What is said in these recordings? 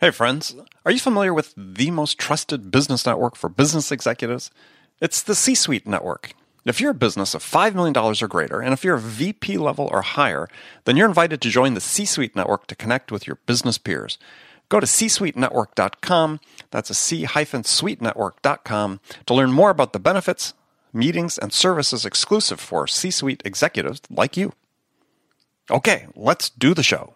Hey, friends. Are you familiar with the most trusted business network for business executives? It's the C Suite Network. If you're a business of $5 million or greater, and if you're a VP level or higher, then you're invited to join the C Suite Network to connect with your business peers. Go to csuitenetwork.com, that's a c-suitenetwork.com, to learn more about the benefits, meetings, and services exclusive for C Suite executives like you. Okay, let's do the show.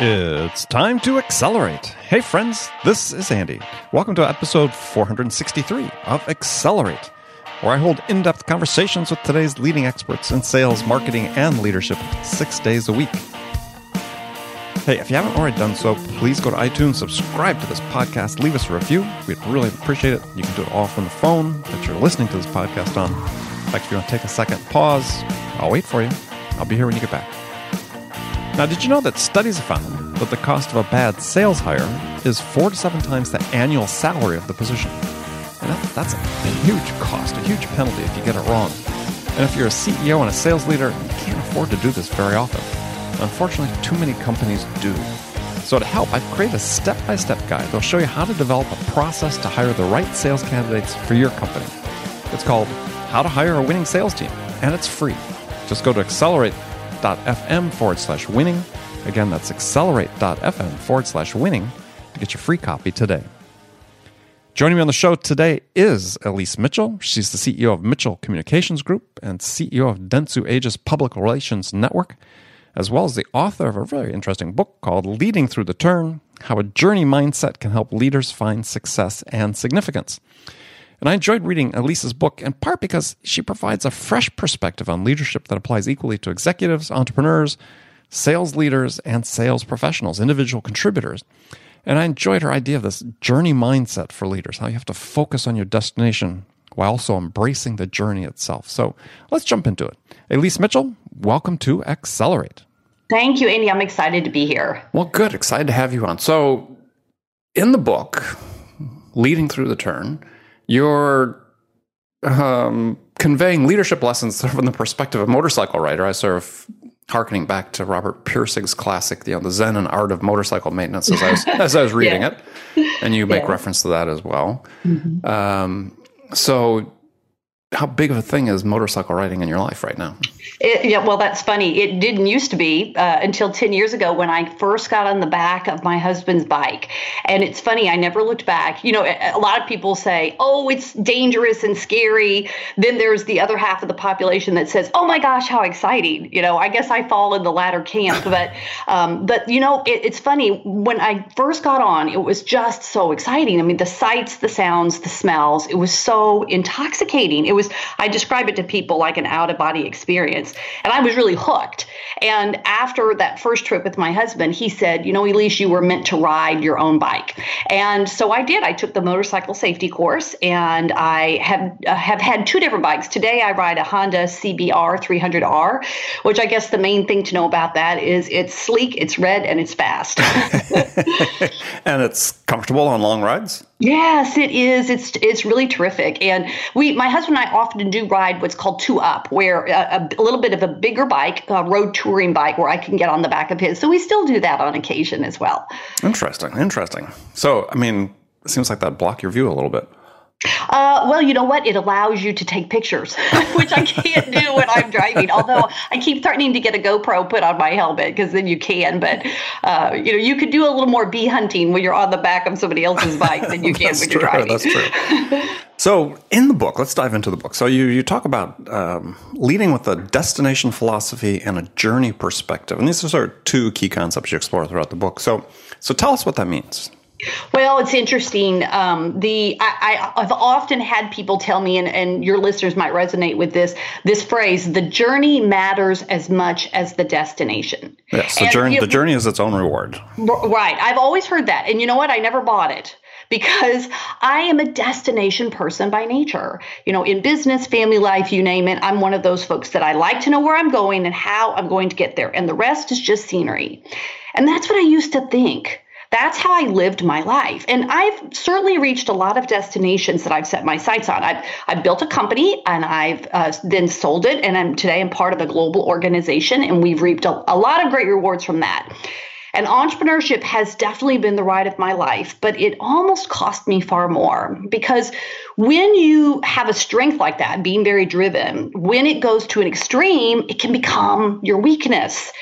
It's time to accelerate. Hey, friends, this is Andy. Welcome to episode 463 of Accelerate, where I hold in depth conversations with today's leading experts in sales, marketing, and leadership six days a week. Hey, if you haven't already done so, please go to iTunes, subscribe to this podcast, leave us a review. We'd really appreciate it. You can do it all from the phone that you're listening to this podcast on. In fact, if you want to take a second, pause, I'll wait for you. I'll be here when you get back. Now, did you know that studies have found that the cost of a bad sales hire is four to seven times the annual salary of the position? And that, that's a huge cost, a huge penalty if you get it wrong. And if you're a CEO and a sales leader, you can't afford to do this very often. Unfortunately, too many companies do. So, to help, I've created a step by step guide that'll show you how to develop a process to hire the right sales candidates for your company. It's called How to Hire a Winning Sales Team, and it's free. Just go to accelerate accelerate.fm forward slash winning. Again, that's accelerate.fm forward slash winning to get your free copy today. Joining me on the show today is Elise Mitchell. She's the CEO of Mitchell Communications Group and CEO of Dentsu Aegis Public Relations Network, as well as the author of a very interesting book called Leading Through the Turn How a Journey Mindset Can Help Leaders Find Success and Significance. And I enjoyed reading Elise's book in part because she provides a fresh perspective on leadership that applies equally to executives, entrepreneurs, sales leaders, and sales professionals, individual contributors. And I enjoyed her idea of this journey mindset for leaders, how you have to focus on your destination while also embracing the journey itself. So let's jump into it. Elise Mitchell, welcome to Accelerate. Thank you, Andy. I'm excited to be here. Well, good. Excited to have you on. So, in the book, Leading Through the Turn, you're um, conveying leadership lessons from the perspective of a motorcycle rider. I sort of harkening back to Robert Pirsig's classic, you know, the Zen and Art of Motorcycle Maintenance, as I was, as I was reading yeah. it, and you make yeah. reference to that as well. Mm-hmm. Um, so how big of a thing is motorcycle riding in your life right now? It, yeah, well, that's funny. It didn't used to be uh, until 10 years ago when I first got on the back of my husband's bike. And it's funny, I never looked back. You know, a, lot of people say, oh, it's dangerous and scary. Then there's the other half of the population that says, oh my gosh, how exciting. You know, I guess I fall in the latter camp. but, um, but you know, it, it's funny. When I first got on, it was just so exciting. I mean, the sights, the sounds, the smells, it was so intoxicating. It was was I describe it to people like an out of body experience, and I was really hooked. And after that first trip with my husband, he said, "You know, Elise, you were meant to ride your own bike," and so I did. I took the motorcycle safety course, and I have uh, have had two different bikes. Today, I ride a Honda CBR 300R, which I guess the main thing to know about that is it's sleek, it's red, and it's fast. and it's comfortable on long rides. Yes, it is. It's it's really terrific. And we, my husband and I, often do ride what's called two up, where uh, a, a little bit of a bigger bike, a road touring bike, where I can get on the back of his. So we still do that on occasion as well. Interesting. Interesting. So, I mean, it seems like that block your view a little bit. Uh, well, you know what? It allows you to take pictures, which I can't do when I'm driving. Although I keep threatening to get a GoPro put on my helmet because then you can. But uh, you know, you could do a little more bee hunting when you're on the back of somebody else's bike than you can when you're driving. That's true. so, in the book, let's dive into the book. So, you you talk about um, leading with a destination philosophy and a journey perspective, and these are sort of two key concepts you explore throughout the book. So, so tell us what that means. Well, it's interesting. Um, the I, have often had people tell me, and, and your listeners might resonate with this this phrase: "The journey matters as much as the destination." Yes, the journey. You know, the journey is its own reward. Right. I've always heard that, and you know what? I never bought it because I am a destination person by nature. You know, in business, family life, you name it, I'm one of those folks that I like to know where I'm going and how I'm going to get there, and the rest is just scenery. And that's what I used to think That's how I lived my life. And I've certainly reached a lot of destinations that I've set my sights on. I've, I've built a company and I've uh, then sold it. And I'm today I'm part of a global organization and we've reaped a, a lot of great rewards from that. And entrepreneurship has definitely been the ride of my life, but it almost cost me far more because when you have a strength like that, being very driven, when it goes to an extreme, it can become your weakness.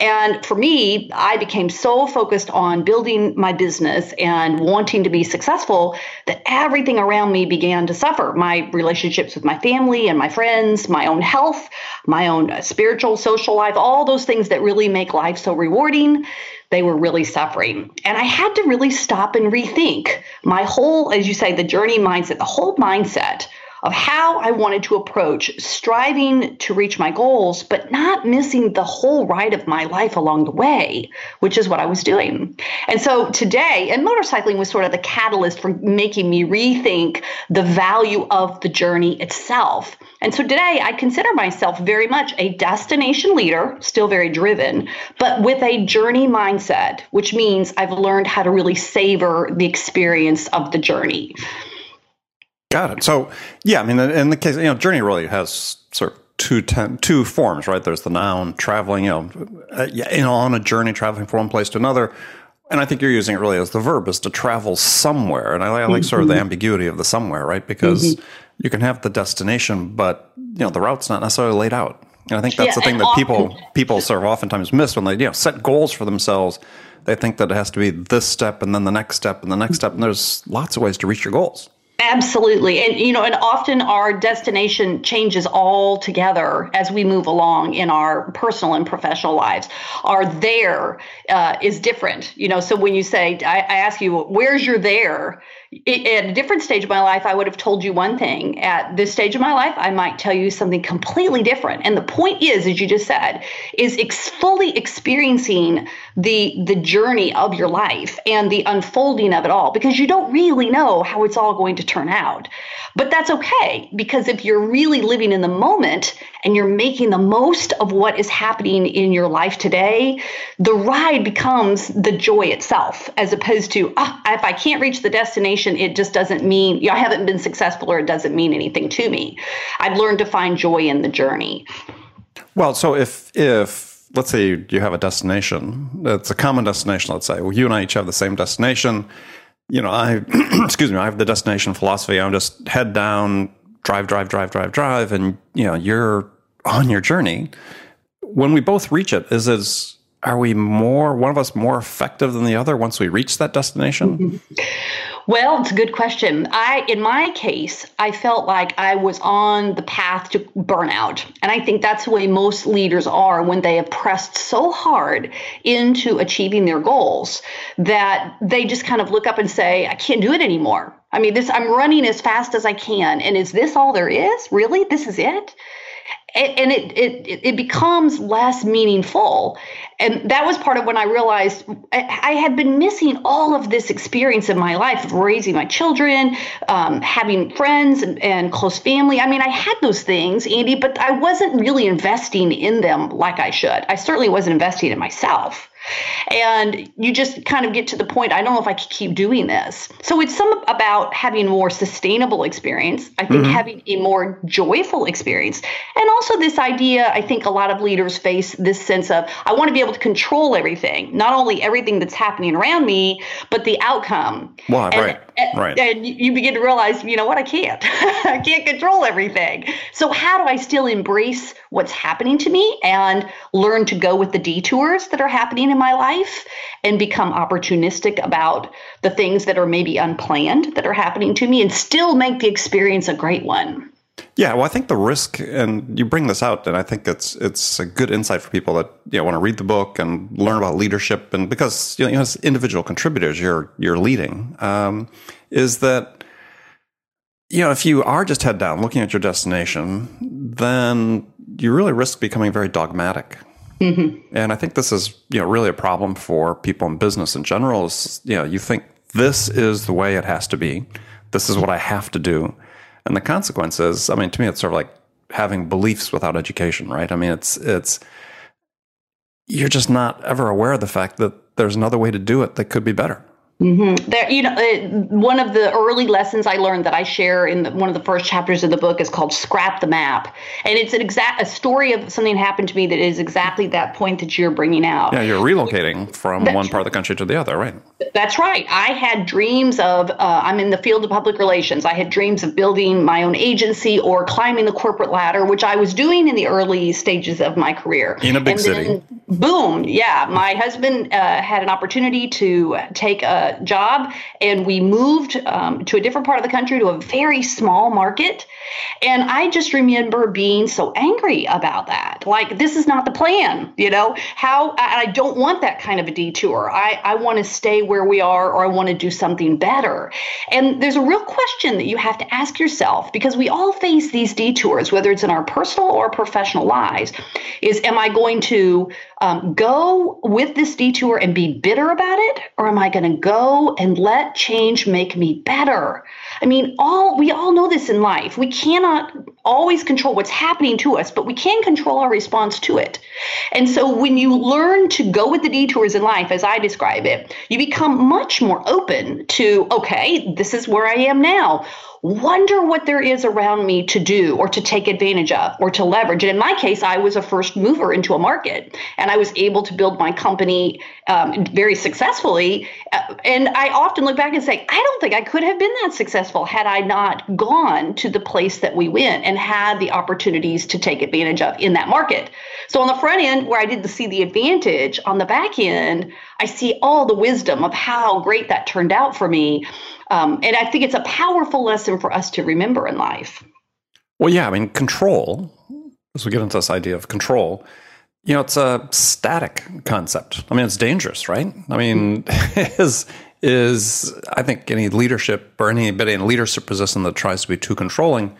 And for me, I became so focused on building my business and wanting to be successful that everything around me began to suffer. My relationships with my family and my friends, my own health, my own uh, spiritual, social life, all those things that really make life so rewarding they were really suffering. And I had to really stop and rethink my whole, as you say, the journey mindset, the whole mindset of how I wanted to approach striving to reach my goals, but not missing the whole ride of my life along the way, which is what I was doing. And so today, and motorcycling was sort of the catalyst for making me rethink the value of the journey itself. And so today, I consider myself very much a destination leader, still very driven, but with a journey mindset, which means I've learned how to really savor the experience of the journey. Got it. So, yeah, I mean, in the case, you know, journey really has sort of two ten, two forms, right? There's the noun traveling, you know, uh, you know, on a journey, traveling from one place to another. And I think you're using it really as the verb is to travel somewhere. And I, I like mm-hmm. sort of the mm-hmm. ambiguity of the somewhere, right? Because mm-hmm. you can have the destination, but you know, the route's not necessarily laid out. And I think that's yeah, the thing that often, people people sort of oftentimes miss when they you know set goals for themselves. They think that it has to be this step and then the next step and the next step, and there's lots of ways to reach your goals. Absolutely. And, you know, and often our destination changes all together as we move along in our personal and professional lives. Our there uh, is different. You know, so when you say, I, I ask you, where's your there? at a different stage of my life, I would have told you one thing. At this stage of my life, I might tell you something completely different. And the point is, as you just said, is ex- fully experiencing the the journey of your life and the unfolding of it all, because you don't really know how it's all going to turn out. But that's okay because if you're really living in the moment and you're making the most of what is happening in your life today, the ride becomes the joy itself, as opposed to oh, if I can't reach the destination it just doesn't mean you know, I haven't been successful or it doesn't mean anything to me. I've learned to find joy in the journey. Well, so if if let's say you have a destination, it's a common destination. Let's say well, you and I each have the same destination. You know, I excuse me, I have the destination philosophy. I'm just head down, drive, drive, drive, drive, drive, and you know, you're on your journey. When we both reach it, is is are we more one of us more effective than the other once we reach that destination? Well, it's a good question. I, in my case, I felt like I was on the path to burnout. And I think that's the way most leaders are when they have pressed so hard into achieving their goals that they just kind of look up and say, I can't do it anymore. I mean, this I'm running as fast as I can. And is this all there is? Really? This is it? And it, it it becomes less meaningful. And that was part of when i realized i had been missing all of this experience in my life of raising my children um, having friends and, and close family. I mean i had those things andy but i wasn't really investing in them like i should. I certainly wasn't investing in myself and you just kind of get to the point, I don't know if I can keep doing this. So it's some about having more sustainable experience. I think mm-hmm. having a more joyful experience. And also this idea, I think a lot of leaders face this sense of, I want to be able to control everything, not only everything that's happening around me, but the outcome. Well, and, right. And, right. and you begin to realize, you know what, I can't. I can't control everything. So how do I still embrace what's happening to me and learn to go with the detours that are happening in my life and become opportunistic about the things that are maybe unplanned that are happening to me and still make the experience a great one. Yeah, well, I think the risk, and you bring this out, and I think it's it's a good insight for people that you know, want to read the book and learn about leadership, and because you know, as individual contributors, you're you're leading, um, is that you know, if you are just head down looking at your destination, then you really risk becoming very dogmatic. Mm-hmm. And I think this is, you know, really a problem for people in business in general. Is you know, you think this is the way it has to be. This is what I have to do, and the consequences. I mean, to me, it's sort of like having beliefs without education, right? I mean, it's it's you're just not ever aware of the fact that there's another way to do it that could be better. Mm-hmm. There, you know, it, one of the early lessons I learned that I share in the, one of the first chapters of the book is called "Scrap the Map," and it's an exact a story of something that happened to me that is exactly that point that you're bringing out. Yeah, you're relocating from That's one part of the country to the other, right? That's right. I had dreams of, uh, I'm in the field of public relations. I had dreams of building my own agency or climbing the corporate ladder, which I was doing in the early stages of my career. In a big and city. Boom. Yeah. My husband uh, had an opportunity to take a job, and we moved um, to a different part of the country to a very small market. And I just remember being so angry about that. Like, this is not the plan, you know? How, I don't want that kind of a detour. I, I want to stay where we are or I want to do something better. And there's a real question that you have to ask yourself because we all face these detours, whether it's in our personal or professional lives, is am I going to um, go with this detour and be bitter about it? Or am I going to go and let change make me better? I mean, all we all know this in life. We cannot always control what's happening to us, but we can control our response to it. And so when you learn to go with the detours in life, as I describe it, you become much more open to, okay, this is where I am now wonder what there is around me to do or to take advantage of or to leverage. And in my case, I was a first mover into a market and I was able to build my company um, very successfully. Uh, and I often look back and say, I don't think I could have been that successful had I not gone to the place that we went and had the opportunities to take advantage of in that market. So on the front end, where I didn't see the advantage, on the back end, I see all the wisdom of how great that turned out for me. Um, and I think it's a powerful lesson for us to remember in life. Well, yeah, I mean, control, as we get into this idea of control, you know, it's a static concept. I mean, it's dangerous, right? I mean, is is I think any leadership or anybody in a leadership position that tries to be too controlling,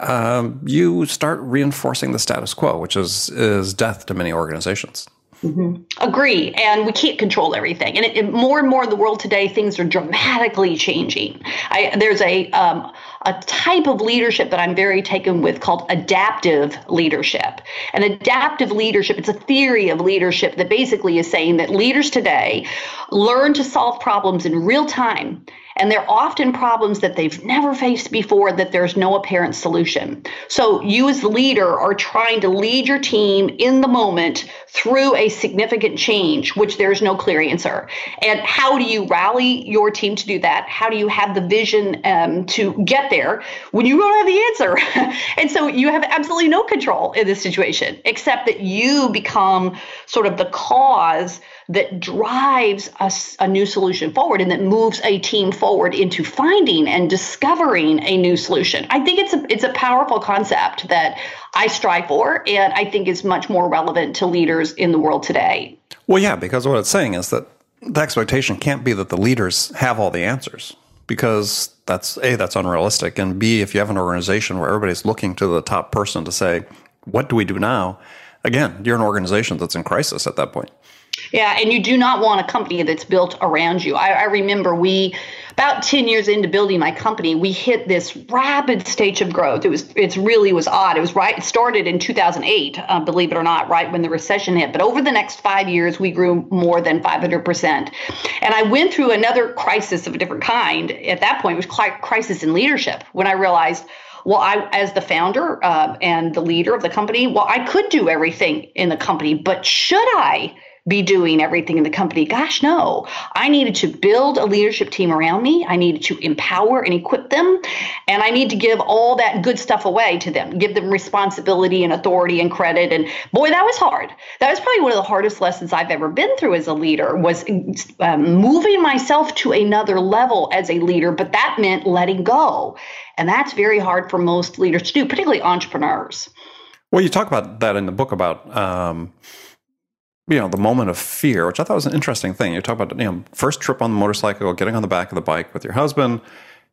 um, you start reinforcing the status quo, which is is death to many organizations. Mm-hmm. Agree. And we can't control everything. And it, it, more and more in the world today, things are dramatically changing. I, there's a, um, a type of leadership that I'm very taken with called adaptive leadership. And adaptive leadership, it's a theory of leadership that basically is saying that leaders today learn to solve problems in real time and they're often problems that they've never faced before that there's no apparent solution. So you as the leader are trying to lead your team in the moment through a significant change, which there's no clear answer. And how do you rally your team to do that? How do you have the vision um, to get there when you don't have the answer? and so you have absolutely no control in this situation, except that you become sort of the cause that drives us a new solution forward and that moves a team forward into finding and discovering a new solution. I think it's a it's a powerful concept that I strive for and I think is much more relevant to leaders in the world today. Well, yeah, because what it's saying is that the expectation can't be that the leaders have all the answers because that's a that's unrealistic and b if you have an organization where everybody's looking to the top person to say what do we do now? Again you're an organization that's in crisis at that point yeah, and you do not want a company that's built around you. I, I, remember we, about 10 years into building my company, we hit this rapid stage of growth. It was, it's really was odd. It was right, it started in 2008, uh, believe it or not, right when the recession hit. But over the next five years, we grew more than 500%. And I went through another crisis of a different kind. At that point, it was crisis in leadership when I realized, well, I, as the founder uh, and the leader of the company, well, I could do everything in the company, but should I? Be doing everything in the company. Gosh, no. I needed to build a leadership team around me. I needed to empower and equip them. And I need to give all that good stuff away to them, give them responsibility and authority and credit. And boy, that was hard. That was probably one of the hardest lessons I've ever been through as a leader was um, moving myself to another level as a leader. But that meant letting go. And that's very hard for most leaders to do, particularly entrepreneurs. Well, you talk about that in the book about um, you know the moment of fear, which I thought was an interesting thing. You talk about you know first trip on the motorcycle, getting on the back of the bike with your husband,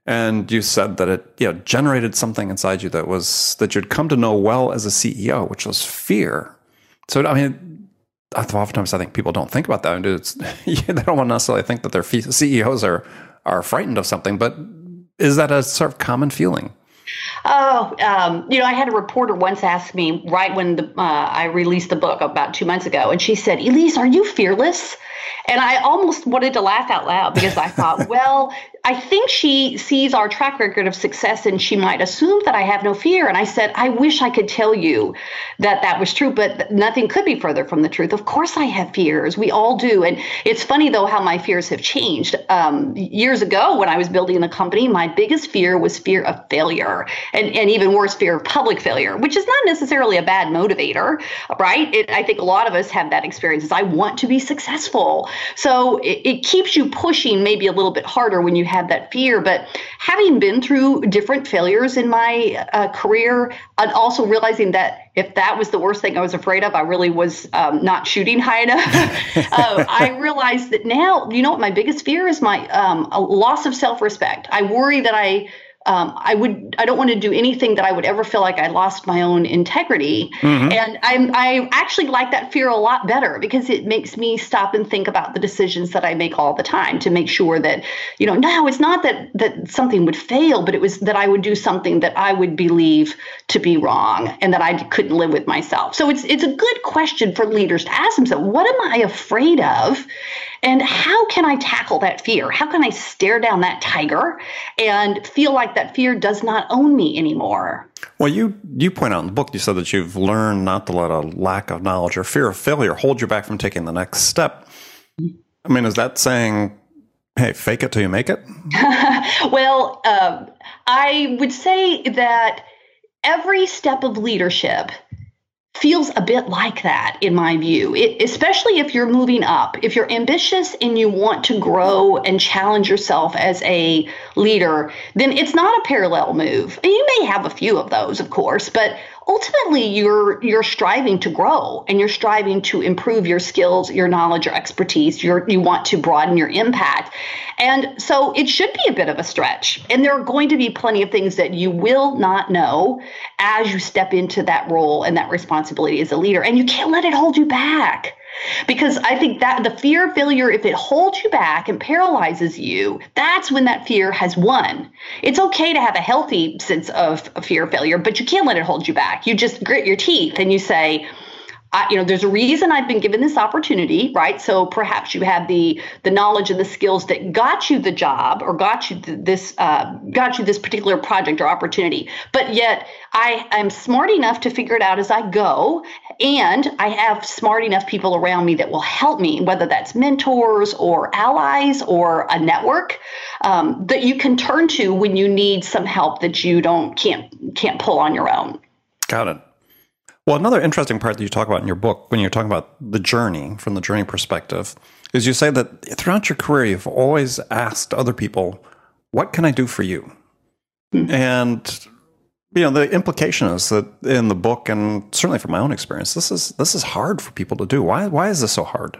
and you said that it you know generated something inside you that was that you'd come to know well as a CEO, which was fear. So I mean, oftentimes I think people don't think about that. It's, they don't want to necessarily think that their CEOs are are frightened of something, but is that a sort of common feeling? Oh, um, you know, I had a reporter once ask me right when the, uh, I released the book about two months ago, and she said, Elise, are you fearless? And I almost wanted to laugh out loud because I thought, well, I think she sees our track record of success and she might assume that I have no fear. And I said, I wish I could tell you that that was true, but nothing could be further from the truth. Of course, I have fears. We all do. And it's funny, though, how my fears have changed. Um, years ago, when I was building the company, my biggest fear was fear of failure and, and even worse, fear of public failure, which is not necessarily a bad motivator, right? It, I think a lot of us have that experience is I want to be successful. So it, it keeps you pushing maybe a little bit harder when you have that fear. But having been through different failures in my uh, career, and also realizing that if that was the worst thing I was afraid of, I really was um, not shooting high enough. uh, I realized that now, you know what, my biggest fear is my um, loss of self respect. I worry that I um, I would I don't want to do anything that I would ever feel like I lost my own integrity. Mm-hmm. And I'm I actually like that fear a lot better because it makes me stop and think about the decisions that I make all the time to make sure that, you know, no, it's not that that something would fail, but it was that I would do something that I would believe to be wrong and that I couldn't live with myself. So it's it's a good question for leaders to ask themselves, what am I afraid of? And how can I tackle that fear? How can I stare down that tiger and feel like that fear does not own me anymore? Well, you you point out in the book you said that you've learned not to let a lack of knowledge or fear of failure hold you back from taking the next step. I mean, is that saying, "Hey, fake it till you make it"? well, um, I would say that every step of leadership feels a bit like that in my view. It, especially if you're moving up. If you're ambitious and you want to grow and challenge yourself as a leader then it's not a parallel move. You may have a few of those of course but ultimately you're you're striving to grow and you're striving to improve your skills your knowledge your expertise. You're, you want to broaden your impact. And so it should be a bit of a stretch. And there are going to be plenty of things that you will not know as you step into that role and that responsibility as a leader. And you can't let it hold you back because I think that the fear of failure, if it holds you back and paralyzes you, that's when that fear has won. It's okay to have a healthy sense of fear of failure, but you can't let it hold you back. You just grit your teeth and you say, I, you know, there's a reason I've been given this opportunity, right? So perhaps you have the the knowledge and the skills that got you the job or got you this uh, got you this particular project or opportunity, but yet I am smart enough to figure it out as I go, and I have smart enough people around me that will help me, whether that's mentors or allies or a network um, that you can turn to when you need some help that you don't can't can't pull on your own. Got it. Well, another interesting part that you talk about in your book, when you're talking about the journey from the journey perspective, is you say that throughout your career, you've always asked other people, What can I do for you? Mm-hmm. And you know the implication is that in the book and certainly from my own experience this is this is hard for people to do why why is this so hard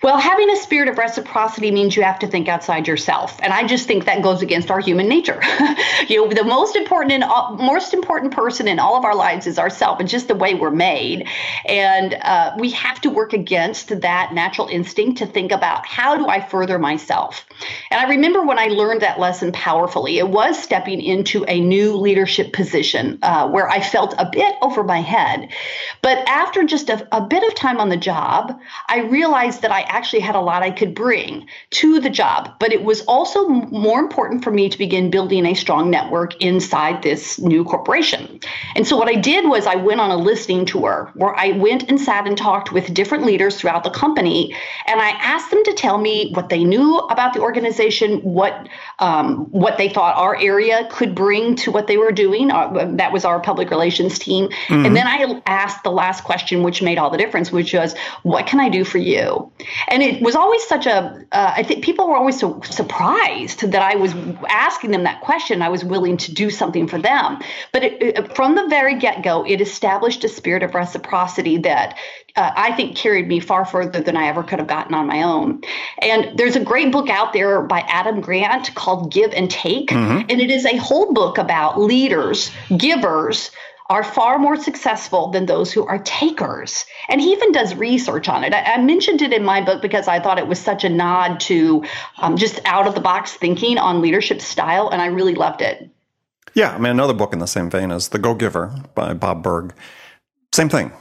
well, having a spirit of reciprocity means you have to think outside yourself, and I just think that goes against our human nature. you know, the most important and most important person in all of our lives is ourselves, and just the way we're made, and uh, we have to work against that natural instinct to think about how do I further myself. And I remember when I learned that lesson powerfully. It was stepping into a new leadership position uh, where I felt a bit over my head, but after just a, a bit of time on the job, I realized realized that I actually had a lot I could bring to the job, but it was also more important for me to begin building a strong network inside this new corporation. And so what I did was I went on a listening tour where I went and sat and talked with different leaders throughout the company, and I asked them to tell me what they knew about the organization, what um, what they thought our area could bring to what they were doing. Uh, that was our public relations team, mm-hmm. and then I asked the last question, which made all the difference, which was, "What can I do for you?" You. And it was always such a. Uh, I think people were always so surprised that I was asking them that question. I was willing to do something for them. But it, it, from the very get go, it established a spirit of reciprocity that uh, I think carried me far further than I ever could have gotten on my own. And there's a great book out there by Adam Grant called Give and Take. Mm-hmm. And it is a whole book about leaders, givers are far more successful than those who are takers. And he even does research on it. I, I mentioned it in my book because I thought it was such a nod to um, just out of the box thinking on leadership style, and I really loved it. Yeah, I mean, another book in the same vein is The Go Giver by Bob Burg. Same thing.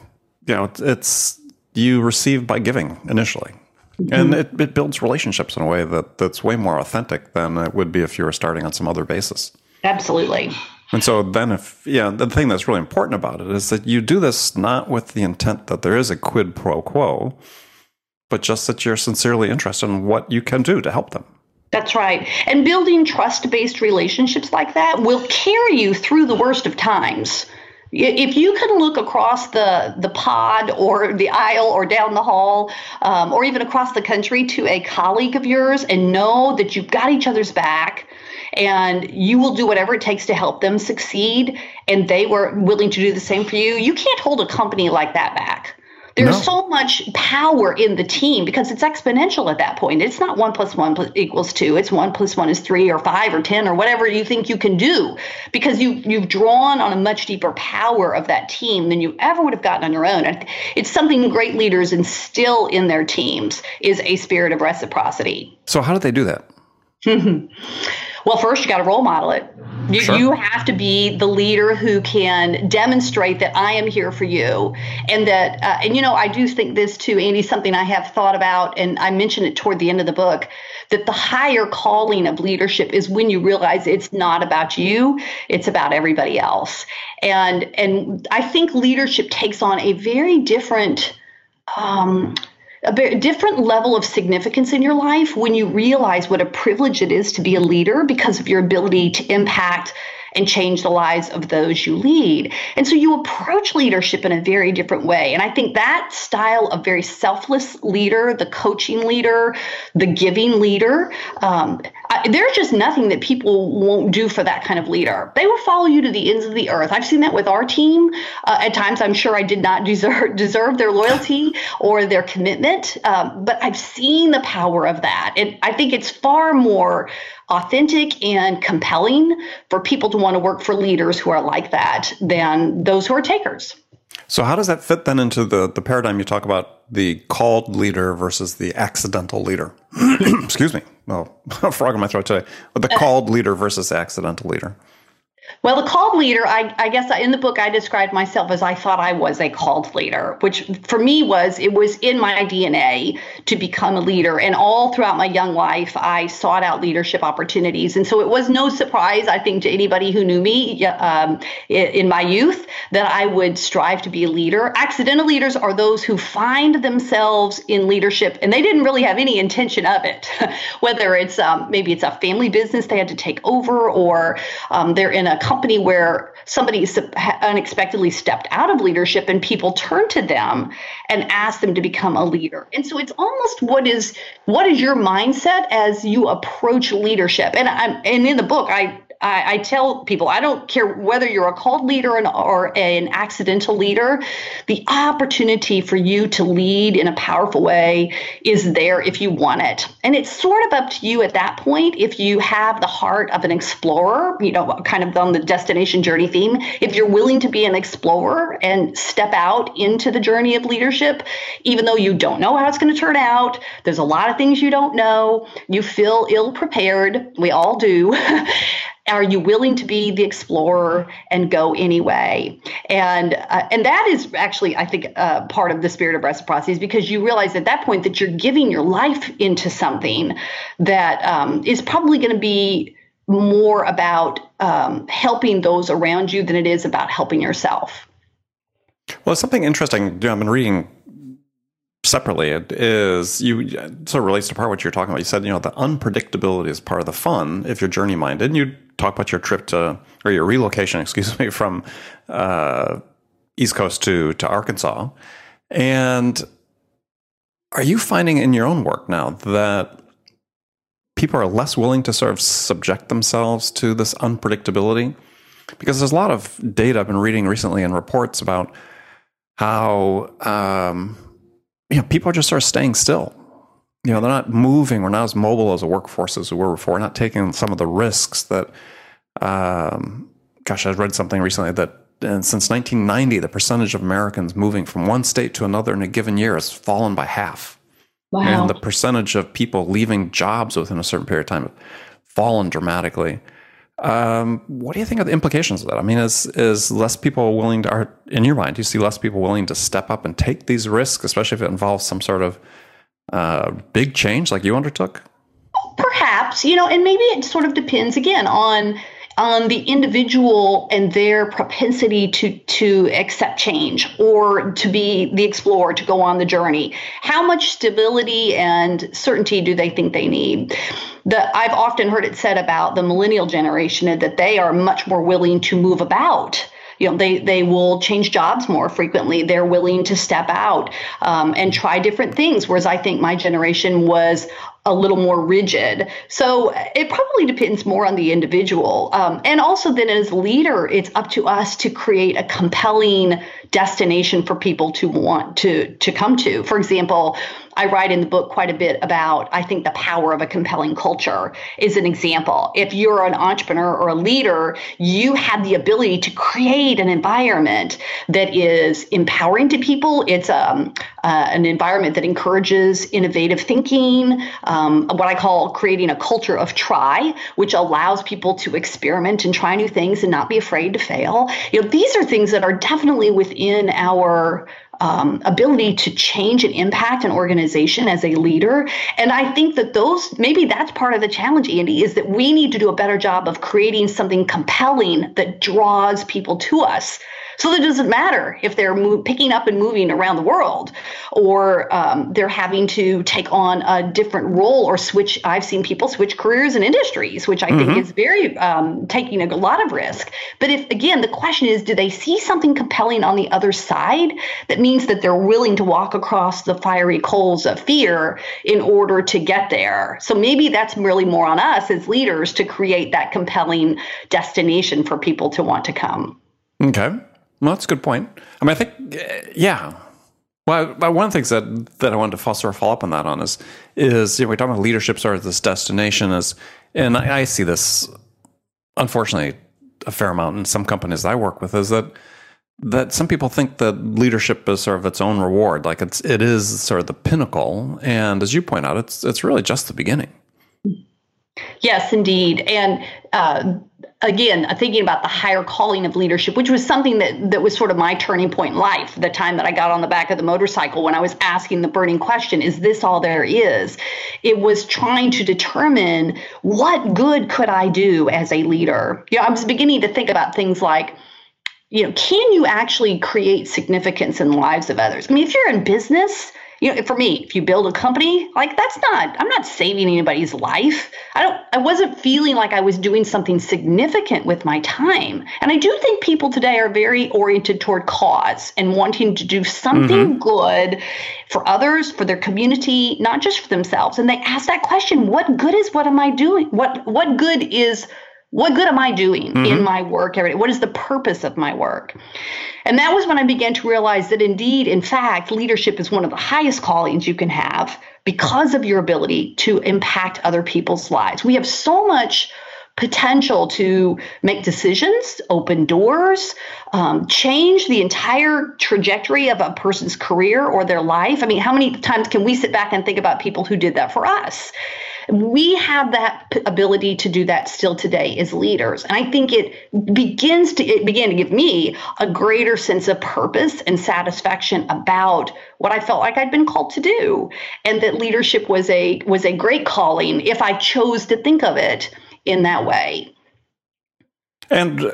You know, it's you receive by giving initially. Mm-hmm. And it, it builds relationships in a way that, that's way more authentic than it would be if you were starting on some other basis. Absolutely. And so then if yeah, the thing that's really important about it is that you do this not with the intent that there is a quid pro quo, but just that you're sincerely interested in what you can do to help them. That's right. And building trust based relationships like that will carry you through the worst of times. If you can look across the, the pod or the aisle or down the hall um, or even across the country to a colleague of yours and know that you've got each other's back and you will do whatever it takes to help them succeed and they were willing to do the same for you, you can't hold a company like that back. There's no. so much power in the team because it's exponential at that point. It's not one plus one equals two. It's one plus one is three or five or ten or whatever you think you can do, because you you've drawn on a much deeper power of that team than you ever would have gotten on your own. And it's something great leaders instill in their teams is a spirit of reciprocity. So how do they do that? Well, first you got to role model it. You, sure. you have to be the leader who can demonstrate that I am here for you, and that uh, and you know I do think this too, Andy. Something I have thought about, and I mentioned it toward the end of the book. That the higher calling of leadership is when you realize it's not about you, it's about everybody else. And and I think leadership takes on a very different um, a different level of significance in your life when you realize what a privilege it is to be a leader because of your ability to impact and change the lives of those you lead. And so you approach leadership in a very different way. And I think that style of very selfless leader, the coaching leader, the giving leader, um, I, there's just nothing that people won't do for that kind of leader. They will follow you to the ends of the earth. I've seen that with our team. Uh, at times, I'm sure I did not deserve deserve their loyalty or their commitment, um, but I've seen the power of that. And I think it's far more authentic and compelling for people to want to work for leaders who are like that than those who are takers. So, how does that fit then into the, the paradigm you talk about the called leader versus the accidental leader? Excuse me. Well, oh, a frog in my throat today. But the uh, called leader versus accidental leader. Well, the called leader, I, I, guess in the book I described myself as I thought I was a called leader, which for me was it was in my DNA to become a leader. And all throughout my young life, I sought out leadership opportunities. And so it was no surprise, I think, to anybody who knew me um, in my youth that I would strive to be a leader. Accidental leaders are those who find themselves in leadership and they didn't really have any intention of it, whether it's um, maybe it's a family business they had to take over or um, they're in a company where somebody unexpectedly stepped out of leadership and people turned to them and asked them to become a leader. And so it's almost what is what is your mindset as you approach leadership? And I'm and in the book I I, I, tell people I don't care whether you're a called leader or an, or an accidental leader, the opportunity for you to lead in a powerful way is there if you want it. And it's sort of up to you at that point if you have the heart of an explorer, you know, kind of on the destination journey theme. If you're willing to be an explorer and step out into the journey of leadership, even though you don't know how it's going to turn out, there's a lot of things you don't know, you feel ill prepared. We all do. are you willing to be the explorer and go anyway? And uh, and that is actually i think uh, part of the spirit of reciprocity is because you realize at that point that you're giving your life into something that um, is probably going to be more about um, helping those around you than it is about helping yourself. Well something interesting i've been reading separately it is you sort of relates to part what you're talking about you said you know the unpredictability is part of the fun if you're journey minded and you talk about your trip to or your relocation, excuse me, from uh, East Coast to to Arkansas. And are you finding in your own work now that people are less willing to sort of subject themselves to this unpredictability? Because there's a lot of data I've been reading recently and reports about how um, you know people are just sort of staying still you know, they're not moving. We're not as mobile as a workforce as we were before. We're not taking some of the risks that, um, gosh, I read something recently that and since 1990, the percentage of Americans moving from one state to another in a given year has fallen by half. Wow. And the percentage of people leaving jobs within a certain period of time have fallen dramatically. Um, what do you think of the implications of that? I mean, is is less people willing to, are in your mind, do you see less people willing to step up and take these risks, especially if it involves some sort of uh, big change like you undertook? Perhaps, you know, and maybe it sort of depends again on on the individual and their propensity to to accept change or to be the explorer to go on the journey how much stability and certainty do they think they need the i've often heard it said about the millennial generation that they are much more willing to move about. You know they they will change jobs more frequently. They're willing to step out um, and try different things. Whereas i think my generation was a little more rigid. So it probably depends more on the individual. Um, and also, then as leader, it's up to us to create a compelling destination for people to want to to come to. For example, I write in the book quite a bit about, I think, the power of a compelling culture is an example. If you're an entrepreneur or a leader, you have the ability to create an environment that is empowering to people. It's um, uh, an environment that encourages innovative thinking, um, what I call creating a culture of try, which allows people to experiment and try new things and not be afraid to fail. You know, these are things that are definitely within our um, ability to change and impact an organization as a leader. And I think that those, maybe that's part of the challenge, Andy, is that we need to do a better job of creating something compelling that draws people to us so it doesn't matter if they're move, picking up and moving around the world or um, they're having to take on a different role or switch. I've seen people switch careers and industries, which I mm-hmm. think is very um, taking a lot of risk. But if, again, the question is do they see something compelling on the other side that means that they're willing to walk across the fiery coals of fear in order to get there? So maybe that's really more on us as leaders to create that compelling destination for people to want to come. Okay. Well, that's a good point. I mean, I think, uh, yeah. Well, one of the things that, that I wanted to foster a follow up on that on is is you know, we talk about leadership sort of this destination is, and I, I see this unfortunately a fair amount in some companies I work with is that that some people think that leadership is sort of its own reward, like it's it is sort of the pinnacle, and as you point out, it's it's really just the beginning. Yes, indeed, and uh, again, uh, thinking about the higher calling of leadership, which was something that, that was sort of my turning point in life, the time that I got on the back of the motorcycle when I was asking the burning question, is this all there is? It was trying to determine what good could I do as a leader? You know, I was beginning to think about things like, you know, can you actually create significance in the lives of others? I mean, if you're in business, you know, for me, if you build a company, like that's not, I'm not saving anybody's life. I don't, I wasn't feeling like I was doing something significant with my time. And I do think people today are very oriented toward cause and wanting to do something mm-hmm. good for others, for their community, not just for themselves. And they ask that question, what good is what am I doing? What, what good is what good am I doing mm-hmm. in my work every day? What is the purpose of my work? And that was when I began to realize that indeed, in fact, leadership is one of the highest callings you can have because of your ability to impact other people's lives. We have so much potential to make decisions, open doors, um, change the entire trajectory of a person's career or their life. I mean, how many times can we sit back and think about people who did that for us? We have that ability to do that still today as leaders. And I think it begins to it began to give me a greater sense of purpose and satisfaction about what I felt like I'd been called to do. And that leadership was a was a great calling if I chose to think of it in that way. And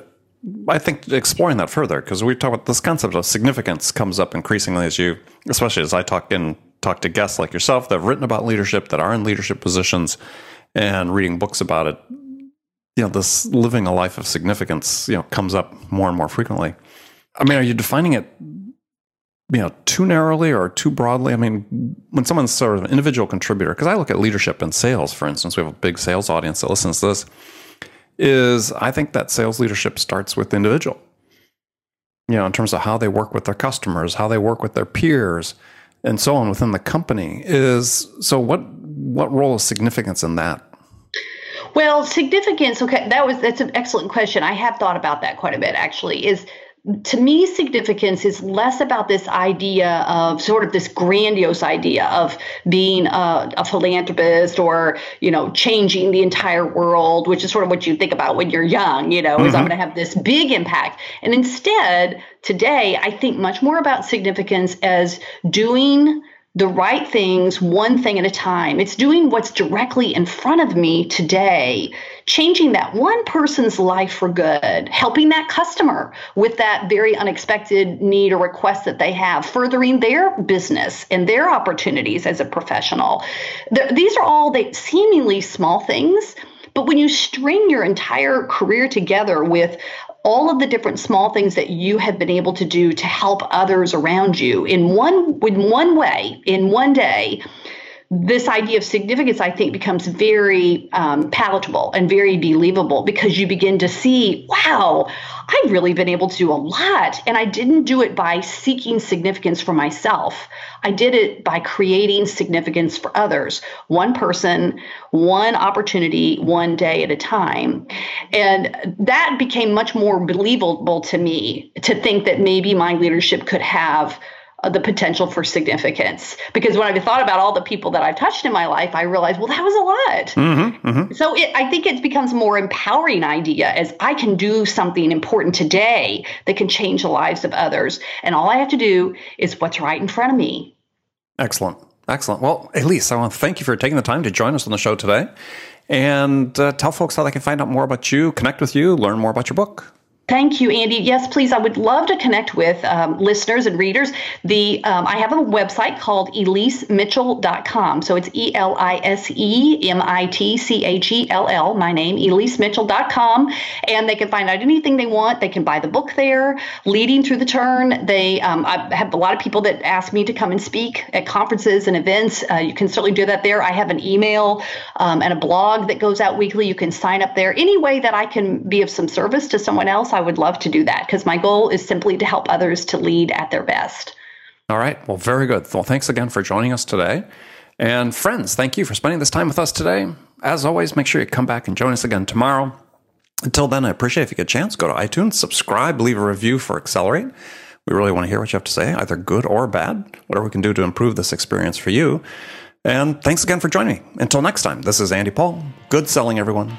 I think exploring that further, because we talk about this concept of significance comes up increasingly as you, especially as I talk in talk to guests like yourself that have written about leadership, that are in leadership positions, and reading books about it. You know, this living a life of significance, you know, comes up more and more frequently. I mean, are you defining it, you know, too narrowly or too broadly? I mean, when someone's sort of an individual contributor, because I look at leadership and sales, for instance, we have a big sales audience that listens to this. Is I think that sales leadership starts with the individual. You know, in terms of how they work with their customers, how they work with their peers, and so on within the company is so what what role is significance in that? Well significance okay that was that's an excellent question. I have thought about that quite a bit actually is to me, significance is less about this idea of sort of this grandiose idea of being a, a, philanthropist or, you know, changing the entire world, which is sort of what you think about when you're young, you know, mm-hmm. is I'm mm-hmm. going to have this big impact. And instead, today, I think much more about significance as doing the right things one thing at a time. It's doing what's directly in front of me today, changing that one person's life for good, helping that customer with that very unexpected need or request that they have, furthering their business and their opportunities as a professional. these are all the seemingly small things. But when you string your entire career together with all of the different small things that you have been able to do to help others around you in one in one way in one day this idea of significance, I think, becomes very um, palatable and very believable because you begin to see, wow, I've really been able to do a lot. And I didn't do it by seeking significance for myself. I did it by creating significance for others, one person, one opportunity, one day at a time. And that became much more believable to me to think that maybe my leadership could have the potential for significance. Because when I thought about all the people that I've touched in my life, I realized, well, that was a lot. Mm-hmm, mm-hmm. So it, I think it becomes more empowering idea as I can do something important today that can change the lives of others. And all I have to do is what's right in front of me. Excellent. Excellent. Well, Elise, I want to thank you for taking the time to join us on the show today and uh, tell folks how they can find out more about you, connect with you, learn more about your book. Thank you, Andy. Yes, please. I would love to connect with um, listeners and readers. The um, I have a website called elisemitchell.com. So it's E L I S E M I T C H E L L, my name, elisemitchell.com. And they can find out anything they want. They can buy the book there, Leading Through the Turn. They um, I have a lot of people that ask me to come and speak at conferences and events. Uh, you can certainly do that there. I have an email um, and a blog that goes out weekly. You can sign up there. Any way that I can be of some service to someone else, I would love to do that because my goal is simply to help others to lead at their best. All right. Well, very good. Well, thanks again for joining us today. And friends, thank you for spending this time with us today. As always, make sure you come back and join us again tomorrow. Until then, I appreciate if you get a chance, go to iTunes, subscribe, leave a review for Accelerate. We really want to hear what you have to say, either good or bad, whatever we can do to improve this experience for you. And thanks again for joining me. Until next time, this is Andy Paul. Good selling, everyone.